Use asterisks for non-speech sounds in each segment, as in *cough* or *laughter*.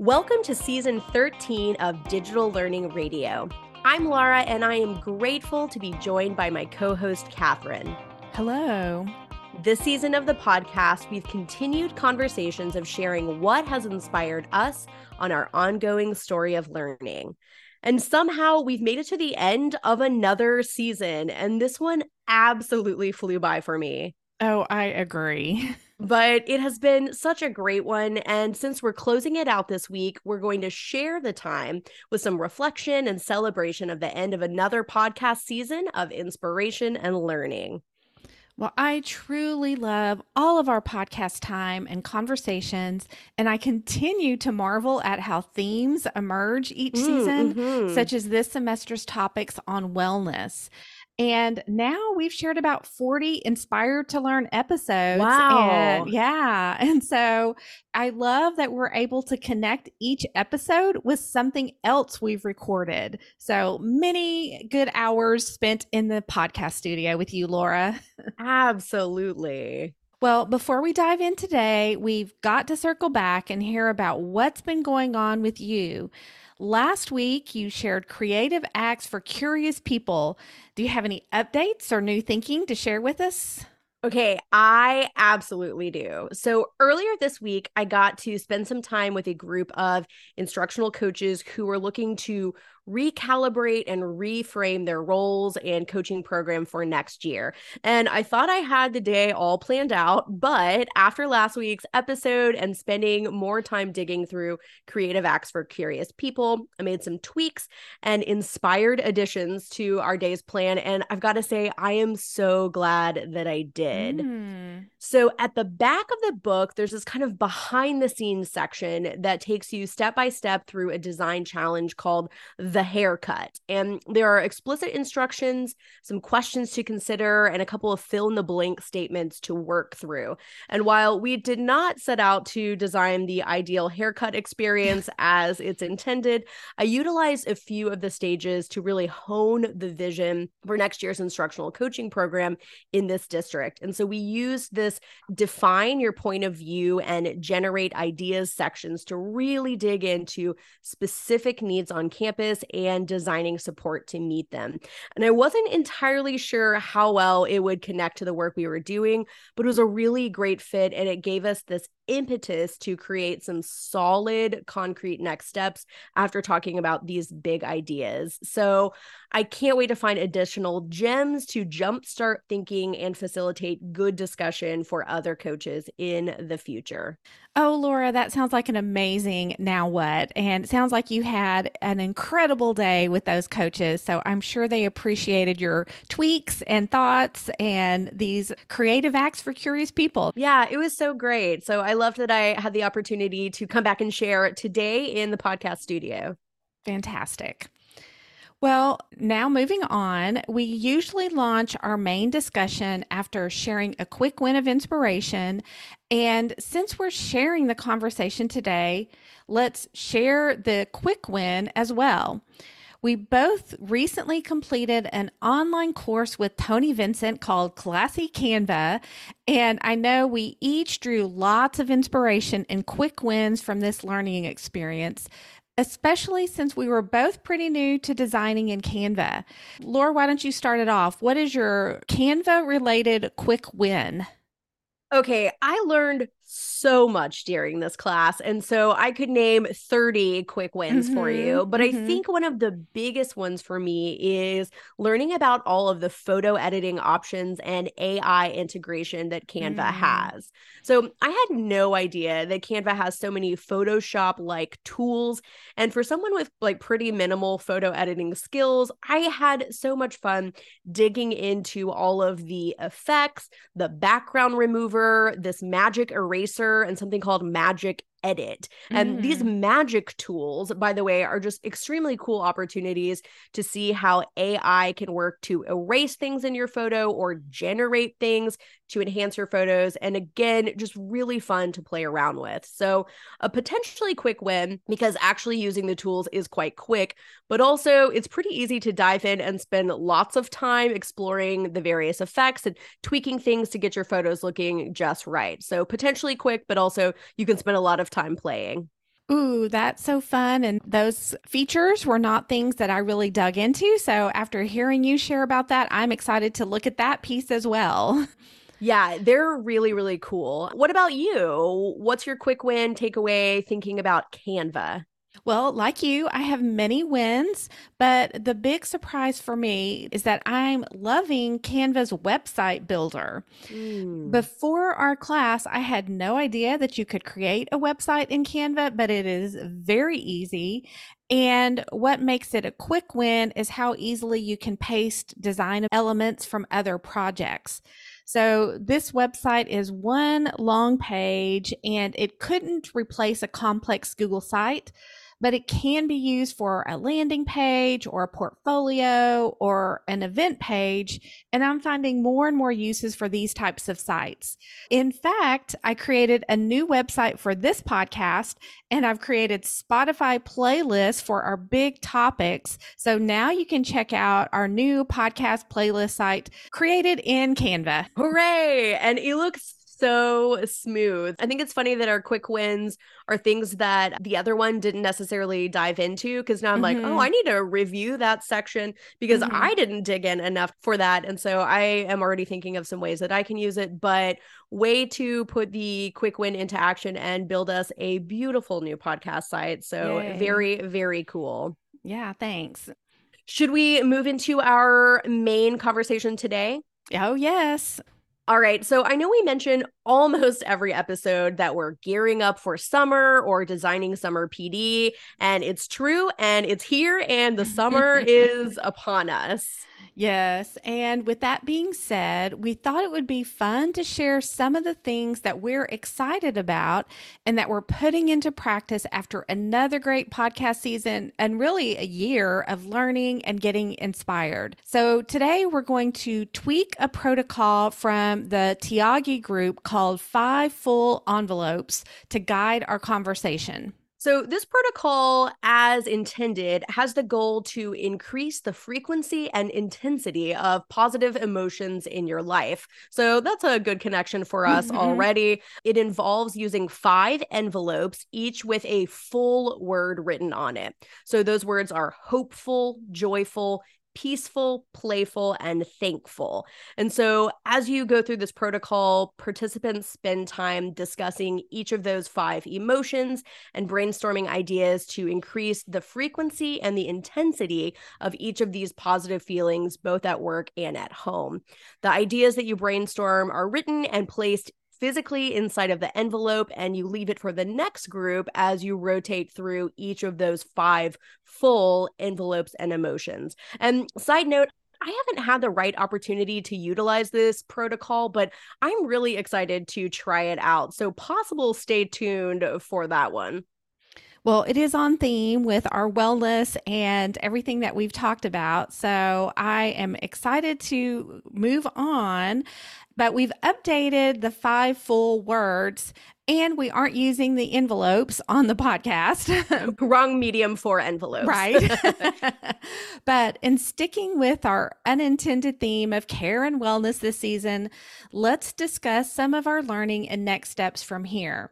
Welcome to season 13 of Digital Learning Radio. I'm Laura, and I am grateful to be joined by my co host, Kathryn. Hello. This season of the podcast, we've continued conversations of sharing what has inspired us on our ongoing story of learning. And somehow we've made it to the end of another season, and this one absolutely flew by for me. Oh, I agree. *laughs* but it has been such a great one. And since we're closing it out this week, we're going to share the time with some reflection and celebration of the end of another podcast season of inspiration and learning. Well, I truly love all of our podcast time and conversations, and I continue to marvel at how themes emerge each mm, season, mm-hmm. such as this semester's topics on wellness. And now we've shared about 40 inspired to learn episodes. Wow. And yeah. *laughs* And so I love that we're able to connect each episode with something else we've recorded. So many good hours spent in the podcast studio with you, Laura. *laughs* Absolutely. Well, before we dive in today, we've got to circle back and hear about what's been going on with you. Last week, you shared creative acts for curious people. Do you have any updates or new thinking to share with us? Okay, I absolutely do. So earlier this week, I got to spend some time with a group of instructional coaches who were looking to recalibrate and reframe their roles and coaching program for next year. And I thought I had the day all planned out, but after last week's episode and spending more time digging through creative acts for curious people, I made some tweaks and inspired additions to our day's plan. And I've got to say, I am so glad that I did. Mm. So at the back of the book, there's this kind of behind the scenes section that takes you step by step through a design challenge called the the haircut. And there are explicit instructions, some questions to consider, and a couple of fill in the blank statements to work through. And while we did not set out to design the ideal haircut experience *laughs* as it's intended, I utilized a few of the stages to really hone the vision for next year's instructional coaching program in this district. And so we used this define your point of view and generate ideas sections to really dig into specific needs on campus and designing support to meet them. And I wasn't entirely sure how well it would connect to the work we were doing, but it was a really great fit and it gave us this impetus to create some solid, concrete next steps after talking about these big ideas. So I can't wait to find additional gems to jumpstart thinking and facilitate good discussion for other coaches in the future. Oh, Laura, that sounds like an amazing now what? And it sounds like you had an incredible day with those coaches. So I'm sure they appreciated your tweaks and thoughts and these creative acts for curious people. Yeah, it was so great. So I loved that I had the opportunity to come back and share today in the podcast studio. Fantastic. Well, now moving on, we usually launch our main discussion after sharing a quick win of inspiration. And since we're sharing the conversation today, let's share the quick win as well. We both recently completed an online course with Tony Vincent called Classy Canva. And I know we each drew lots of inspiration and quick wins from this learning experience especially since we were both pretty new to designing in Canva. Laura, why don't you start it off? What is your Canva related quick win? Okay, I learned so much during this class. And so I could name 30 quick wins mm-hmm, for you. But mm-hmm. I think one of the biggest ones for me is learning about all of the photo editing options and AI integration that Canva mm. has. So I had no idea that Canva has so many Photoshop like tools. And for someone with like pretty minimal photo editing skills, I had so much fun digging into all of the effects, the background remover, this magic eraser eraser and something called magic edit. And mm. these magic tools, by the way, are just extremely cool opportunities to see how AI can work to erase things in your photo or generate things to enhance your photos. And again, just really fun to play around with. So, a potentially quick win because actually using the tools is quite quick, but also it's pretty easy to dive in and spend lots of time exploring the various effects and tweaking things to get your photos looking just right. So, potentially quick, but also you can spend a lot of time playing. Ooh, that's so fun. And those features were not things that I really dug into. So after hearing you share about that, I'm excited to look at that piece as well. *laughs* Yeah, they're really, really cool. What about you? What's your quick win takeaway thinking about Canva? Well, like you, I have many wins, but the big surprise for me is that I'm loving Canva's website builder. Mm. Before our class, I had no idea that you could create a website in Canva, but it is very easy. And what makes it a quick win is how easily you can paste design elements from other projects. So this website is one long page and it couldn't replace a complex Google site but it can be used for a landing page or a portfolio or an event page. And I'm finding more and more uses for these types of sites. In fact, I created a new website for this podcast and I've created Spotify playlists for our big topics. So now you can check out our new podcast playlist site created in Canva. Hooray! And it looks so smooth. I think it's funny that our quick wins are things that the other one didn't necessarily dive into because now I'm mm-hmm. like, oh, I need to review that section because mm-hmm. I didn't dig in enough for that. And so I am already thinking of some ways that I can use it, but way to put the quick win into action and build us a beautiful new podcast site. So Yay. very, very cool. Yeah, thanks. Should we move into our main conversation today? Oh, yes. All right. So I know we mention almost every episode that we're gearing up for summer or designing summer PD. And it's true and it's here and the summer *laughs* is upon us. Yes. And with that being said, we thought it would be fun to share some of the things that we're excited about and that we're putting into practice after another great podcast season and really a year of learning and getting inspired. So today we're going to tweak a protocol from the Thiagi group called Five Full Envelopes to guide our conversation. So, this protocol, as intended, has the goal to increase the frequency and intensity of positive emotions in your life. So, that's a good connection for us mm-hmm. already. It involves using five envelopes, each with a full word written on it. So, those words are hopeful, joyful, peaceful, playful, and thankful. And so, as you go through this protocol, participants spend time discussing each of those five emotions and brainstorming ideas to increase the frequency and the intensity of each of these positive feelings, both at work and at home. The ideas that you brainstorm are written and placed physically inside of the envelope and you leave it for the next group as you rotate through each of those five full envelopes and emotions. And side note, I haven't had the right opportunity to utilize this protocol, but I'm really excited to try it out. So, possible stay tuned for that one. Well, it is on theme with our wellness and everything that we've talked about. So I am excited to move on but we've updated the five full words and we aren't using the envelopes on the podcast. *laughs* Wrong medium for envelopes. Right. *laughs* *laughs* but in sticking with our unintended theme of care and wellness this season, let's discuss some of our learning and next steps from here.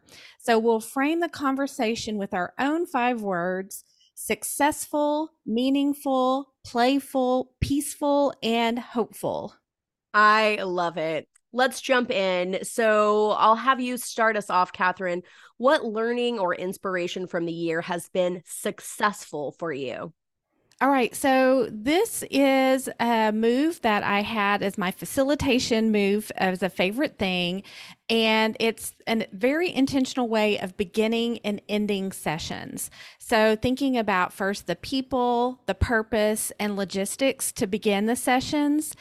So we'll frame the conversation with our own five words successful, meaningful, playful, peaceful, and hopeful. I love it. Let's jump in. So I'll have you start us off, Kathryn. What learning or inspiration from the year has been successful for you? All right. So this is a move that I had as my facilitation move as a favorite thing. And it's a very intentional way of beginning and ending sessions. So thinking about first the people, the purpose, and logistics to begin the sessions.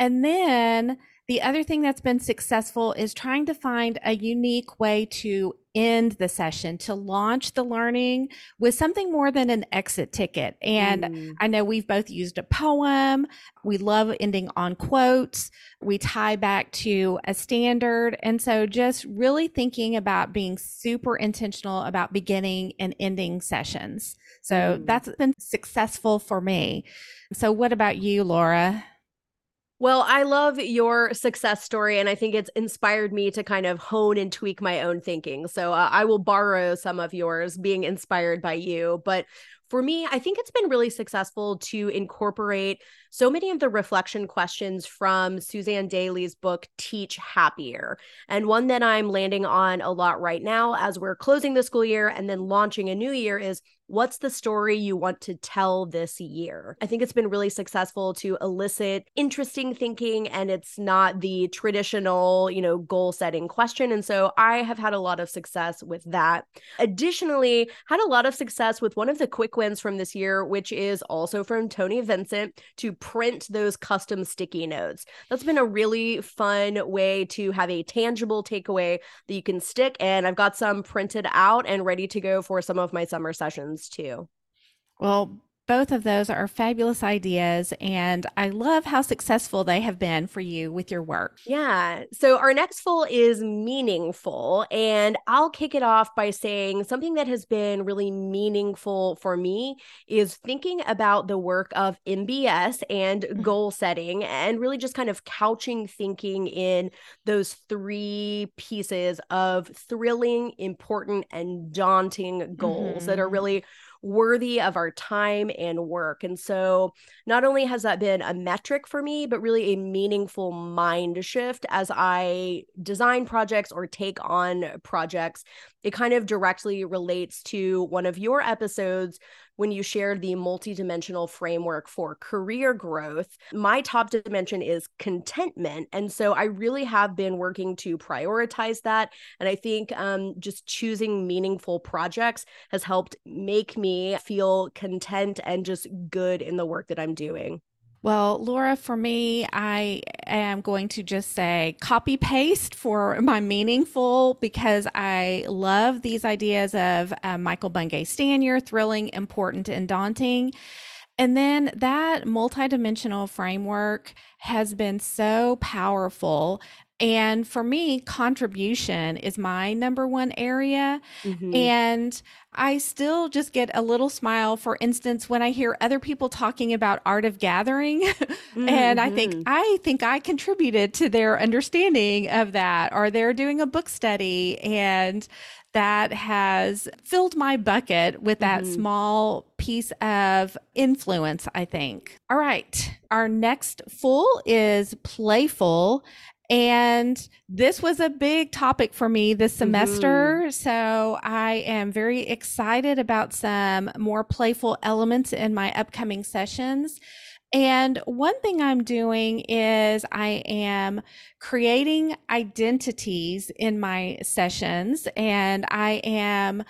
And then the other thing that's been successful is trying to find a unique way to end the session, to launch the learning with something more than an exit ticket. And mm. I know we've both used a poem. We love ending on quotes. We tie back to a standard. And so just really thinking about being super intentional about beginning and ending sessions. So mm. that's been successful for me. So, what about you, Laura? Well, I love your success story, and I think it's inspired me to kind of hone and tweak my own thinking. So uh, I will borrow some of yours, being inspired by you. But for me, I think it's been really successful to incorporate so many of the reflection questions from Suzanne Dailey's book, Teach Happier. And one that I'm landing on a lot right now as we're closing the school year and then launching a new year is what's the story you want to tell this year? I think it's been really successful to elicit interesting thinking and it's not the traditional, you know, goal setting question. And so I have had a lot of success with that. Additionally, had a lot of success with one of the quick wins from this year, which is also from Tony Vincent to print those custom sticky notes. That's been a really fun way to have a tangible takeaway that you can stick. And I've got some printed out and ready to go for some of my summer sessions too. Well, both of those are fabulous ideas, and I love how successful they have been for you with your work. Yeah. So, our next full is meaningful, and I'll kick it off by saying something that has been really meaningful for me is thinking about the work of MBS and mm-hmm. goal setting, and really just kind of couching thinking in those three pieces of thrilling, important, and daunting goals mm-hmm. that are mm-hmm. really worthy of our time and work. And so, not only has that been a metric for me, but really a meaningful mind shift as I design projects or take on projects. It kind of directly relates to one of your episodes when you shared the multidimensional framework for career growth. My top dimension is contentment. And so I really have been working to prioritize that. And I think um, just choosing meaningful projects has helped make me feel content and just good in the work that I'm doing. Well, Laura, for me, I am going to just say copy paste for my meaningful because I love these ideas of uh, Michael Bungay Stanier, thrilling, important, and daunting. And then that multidimensional framework has been so powerful and for me, contribution is my number one area. Mm-hmm. And I still just get a little smile, for instance, when I hear other people talking about art of gathering. mm-hmm. *laughs* And I think, mm-hmm. I think I contributed to their understanding of that, or they're doing a book study and that has filled my bucket with that mm-hmm. small piece of influence, I think. All right. Our next full is playful. And this was a big topic for me this semester. Mm-hmm. So I am very excited about some more playful elements in my upcoming sessions. And one thing I'm doing is I am creating identities in my sessions and I am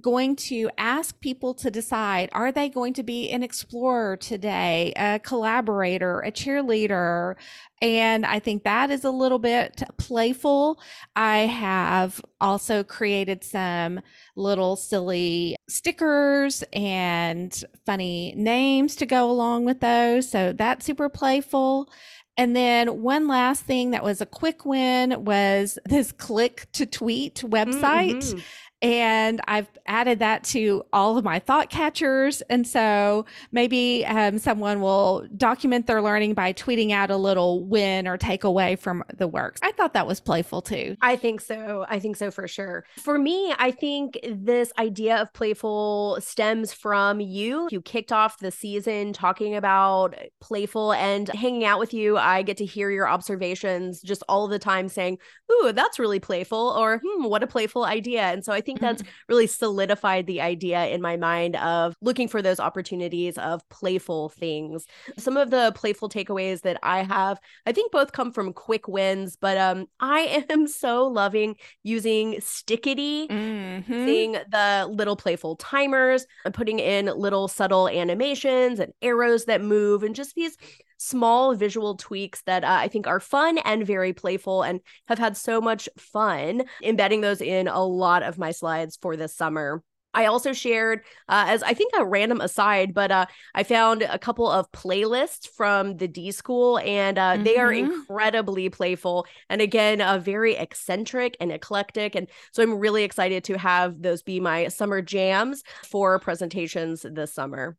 going to ask people to decide are they going to be an explorer today, a collaborator, a cheerleader? And I think that is a little bit playful. I have also created some little silly stickers and funny names to go along with those. So that's super playful. And then one last thing that was a quick win was this click to tweet website. Mm-hmm and I've added that to all of my thought catchers. And so maybe um, someone will document their learning by tweeting out a little win or takeaway from the works. I thought that was playful too. I think so. I think so for sure. For me, I think this idea of playful stems from you. You kicked off the season talking about playful and hanging out with you. I get to hear your observations just all the time saying, Ooh, that's really playful, or Hmm, what a playful idea. And so I think that's mm-hmm. really solidified the idea in my mind of looking for those opportunities of playful things. Some of the playful takeaways that I have, I think both come from quick wins, but um I *laughs* am so loving using Stickity, mm-hmm. seeing the little playful timers and putting in little subtle animations and arrows that move and just these small visual tweaks that uh, I think are fun and very playful and have had so much fun embedding those in a lot of my slides for this summer. I also shared, uh, as I think a random aside, but uh, I found a couple of playlists from the D School, and uh, mm-hmm. they are mm-hmm. incredibly playful and again, uh, very eccentric and eclectic. And so I'm really excited to have those be my summer jams for presentations this summer.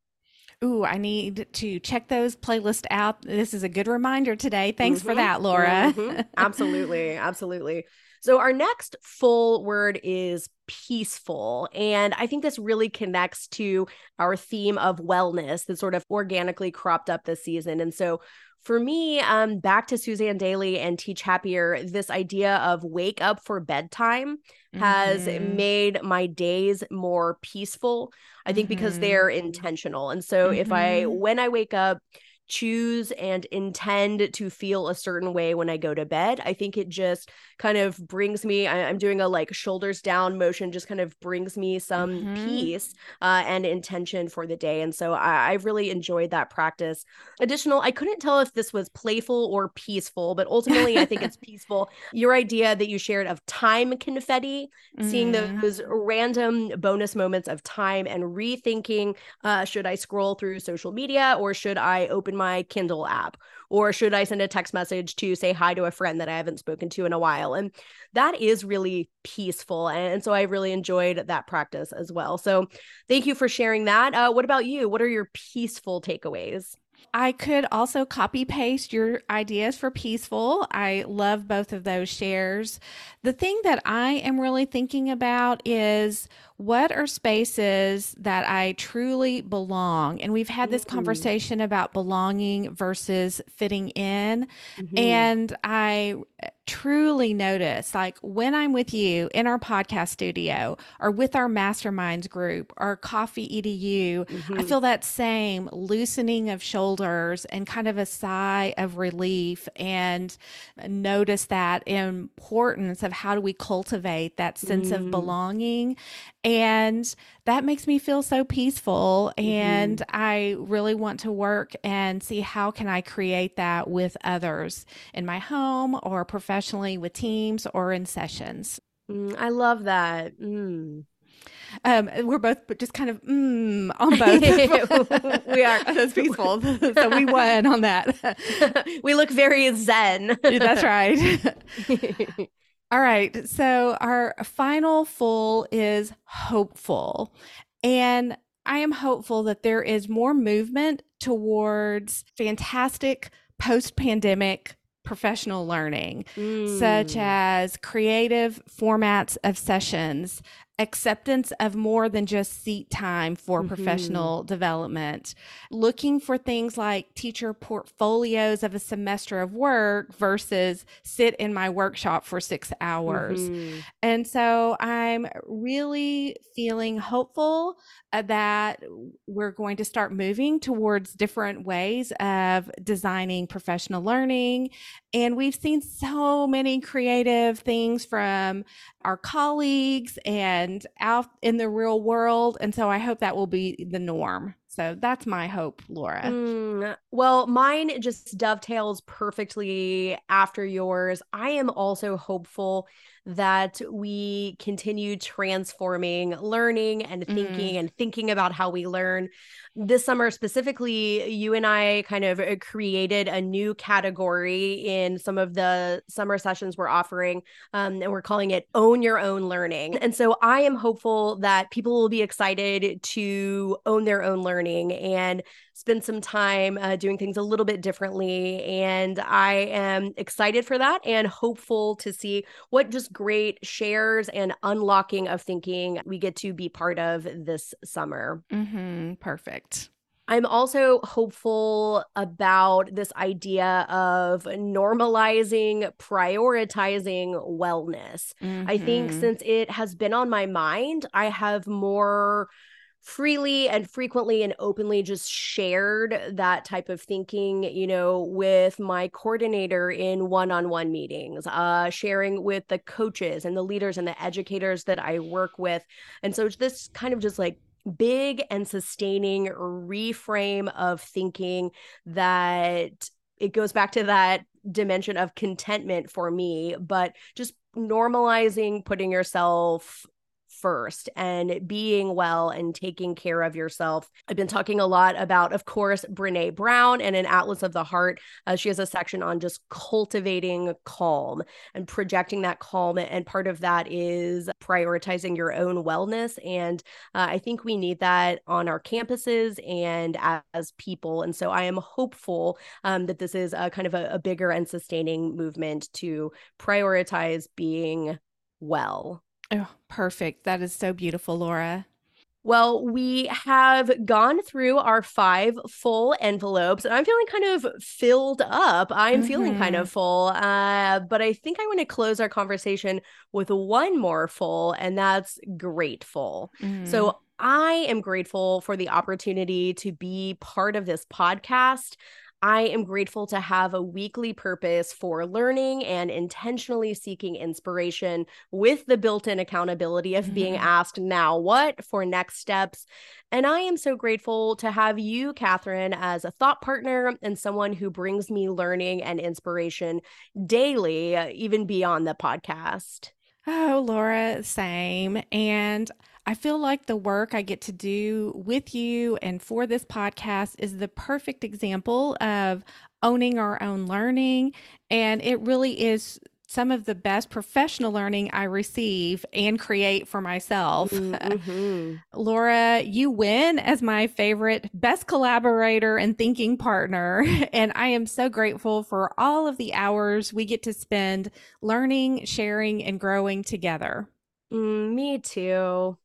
Ooh, I need to check those playlists out. This is a good reminder today. Thanks mm-hmm. for that, Laura. Mm-hmm. Absolutely. *laughs* Absolutely. So, our next full word is peaceful. And I think this really connects to our theme of wellness that sort of organically cropped up this season. And so, for me, um, back to Suzanne Dailey and Teach Happier, this idea of wake up for bedtime mm-hmm. has made my days more peaceful. I think mm-hmm. because they're intentional. And so mm-hmm. if I, mm-hmm. when I wake up, choose and intend to feel a certain way when I go to bed. I think it just kind of brings me, I, am doing a like shoulders down motion, just kind of brings me some mm-hmm. peace uh, and intention for the day. And so I, I've really enjoyed that practice. Additional, I couldn't tell if this was playful or peaceful, but ultimately I think it's *laughs* peaceful. Your idea that you shared of time confetti, mm-hmm. seeing those random bonus moments of time and rethinking uh, should I scroll through social media or should I open my Kindle app? Or should I send a text message to say hi to a friend that I haven't spoken to in a while? And that is really peaceful. And so I really enjoyed that practice as well. So thank you for sharing that. Uh, what about you? What are your peaceful takeaways? I could also copy paste your ideas for peaceful. I love both of those shares. The thing that I am really thinking about is what are spaces that I truly belong? And we've had this mm-hmm. conversation about belonging versus fitting in. Mm-hmm. And I truly notice like when I'm with you in our podcast studio or with our masterminds group or coffee edu, mm-hmm. I feel that same loosening of shoulders and kind of a sigh of relief and notice that importance of how do we cultivate that sense mm. of belonging and that makes me feel so peaceful and mm-hmm. i really want to work and see how can i create that with others in my home or professionally with teams or in sessions mm, i love that mm. Um, we're both just kind of mm, on both. *laughs* we are. *laughs* That's peaceful. so we won on that. *laughs* we look very zen. That's right. All right. So our final full is hopeful. And I am hopeful that there is more movement towards fantastic post pandemic professional learning, mm. such as creative formats of sessions, acceptance of more than just seat time for mm-hmm. professional development, looking for things like teacher portfolios of a semester of work versus sit in my workshop for six hours. Mm-hmm. And so I'm really feeling hopeful uh, that we're going to start moving towards different ways of designing professional learning. And we've seen so many creative things from our colleagues and out in the real world. And so I hope that will be the norm. So that's my hope, Laura. Mm, well, mine just dovetails perfectly after yours. I am also hopeful that we continue transforming learning and thinking mm. and thinking about how we learn. This summer, specifically, you and I kind of uh, created a new category in some of the summer sessions we're offering, um, and we're calling it Own Your Own Learning. And so I am hopeful that people will be excited to own their own learning and spend some time uh, doing things a little bit differently. And I am excited for that and hopeful to see what just great shares and unlocking of thinking we get to be part of this summer. Mm-hmm. Perfect. I'm also hopeful about this idea of normalizing, prioritizing wellness. Mm-hmm. I think mm-hmm. since it has been on my mind, I have more freely and frequently and openly just shared that type of thinking you know with my coordinator in one-on-one meetings uh sharing with the coaches and the leaders and the educators that i work with. And so this kind of just like big and sustaining reframe of thinking that it goes back to that dimension of contentment for me but just normalizing putting yourself first and being well and taking care of yourself. I've been talking a lot about, of course, Brene Brown and an Atlas of the Heart. Uh, she has a section on just cultivating calm and projecting that calm. And part of that is prioritizing your own wellness. And uh, I think we need that on our campuses and as, people. And so I am hopeful um, that this is a kind of a, a bigger and sustaining movement to prioritize being well. Oh, perfect. That is so beautiful, Laura. Well, we have gone through our five full envelopes, and I'm feeling kind of filled up. I'm mm-hmm. feeling kind mm-hmm. of full, uh, but I think I want to close our conversation with one more full, and that's grateful. Mm-hmm. So I am grateful for the opportunity to be part of this podcast. I am grateful to have a weekly purpose for learning and intentionally seeking inspiration with the built in accountability of being mm-hmm. asked, now what for next steps. And I am so grateful to have you, Kathryn, as a thought partner and someone who brings me learning and inspiration daily, uh, even beyond the podcast. Oh, Laura, same. And I feel like the work I get to do with you and for this podcast is the perfect example of owning our own learning. And it really is some of the best professional learning I receive and create for myself. *laughs* Mm-hmm. Laura, you win as my favorite best collaborator and thinking partner. *laughs* And I am so grateful for all of the hours we get to spend learning, sharing, and growing together. Mm, me too.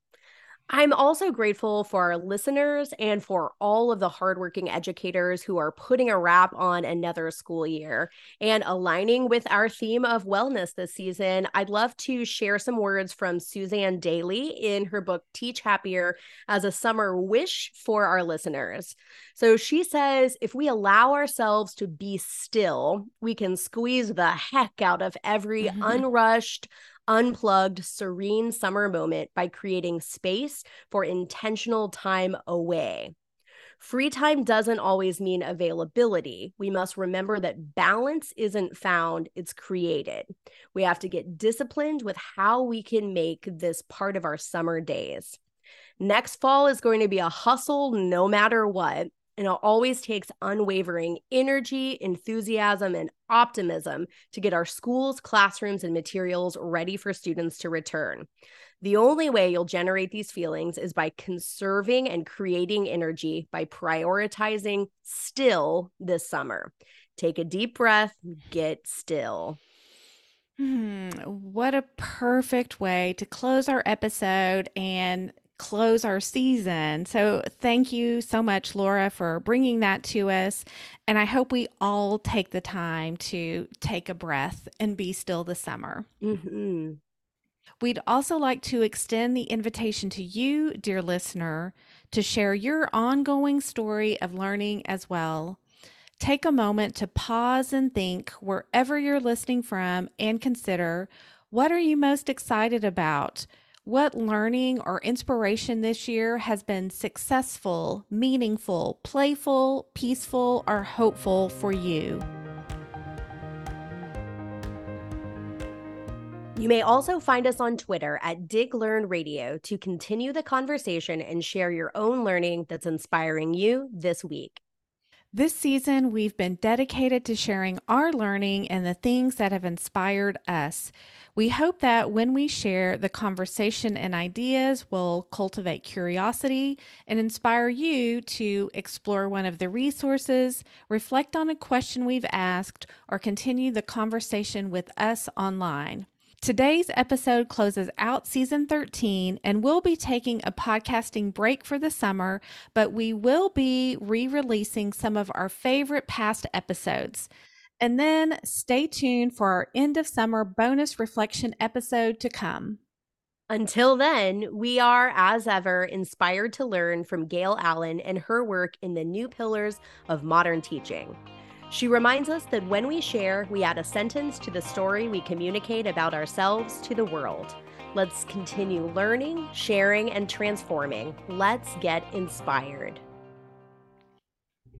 I'm also grateful for our listeners and for all of the hardworking educators who are putting a wrap on another school year and aligning with our theme of wellness this season. I'd love to share some words from Suzanne Dailey in her book Teach Happier as a summer wish for our listeners. So she says if we allow ourselves to be still, we can squeeze the heck out of every mm-hmm. unrushed, unplugged, serene summer moment by creating space for intentional time away. Free time doesn't always mean availability. We must remember that balance isn't found, it's created. We have to get disciplined with how we can make this part of our summer days. Next fall is going to be a hustle no matter what. And it always takes unwavering energy, enthusiasm, and optimism to get our schools, classrooms, and materials ready for students to return. The only way you'll generate these feelings is by conserving and creating energy by prioritizing still this summer. Take a deep breath, get still. Hmm, what a perfect way to close our episode and close our season. So, thank you so much, Laura, for bringing that to us. And I hope we all take the time to take a breath and be still this summer. Mm-hmm. We'd also like to extend the invitation to you, dear listener, to share your ongoing story of learning as well. Take a moment to pause and think wherever you're listening from and consider what are you most excited about? What learning or inspiration this year has been successful, meaningful, playful, peaceful, or hopeful for you? You may also find us on Twitter at Dig Learn Radio to continue the conversation and share your own learning that's inspiring you this week. This season, we've been dedicated to sharing our learning and the things that have inspired us. We hope that when we share, the conversation and ideas will cultivate curiosity and inspire you to explore one of the resources, reflect on a question we've asked, or continue the conversation with us online. Today's episode closes out season 13, and we'll be taking a podcasting break for the summer, but we will be re releasing some of our favorite past episodes. And then stay tuned for our end of summer bonus reflection episode to come. Until then, we are, as ever, inspired to learn from Gayle Allen and her work in the new pillars of modern teaching. She reminds us that when we share, we add a sentence to the story we communicate about ourselves to the world. Let's continue learning, sharing, and transforming. Let's get inspired.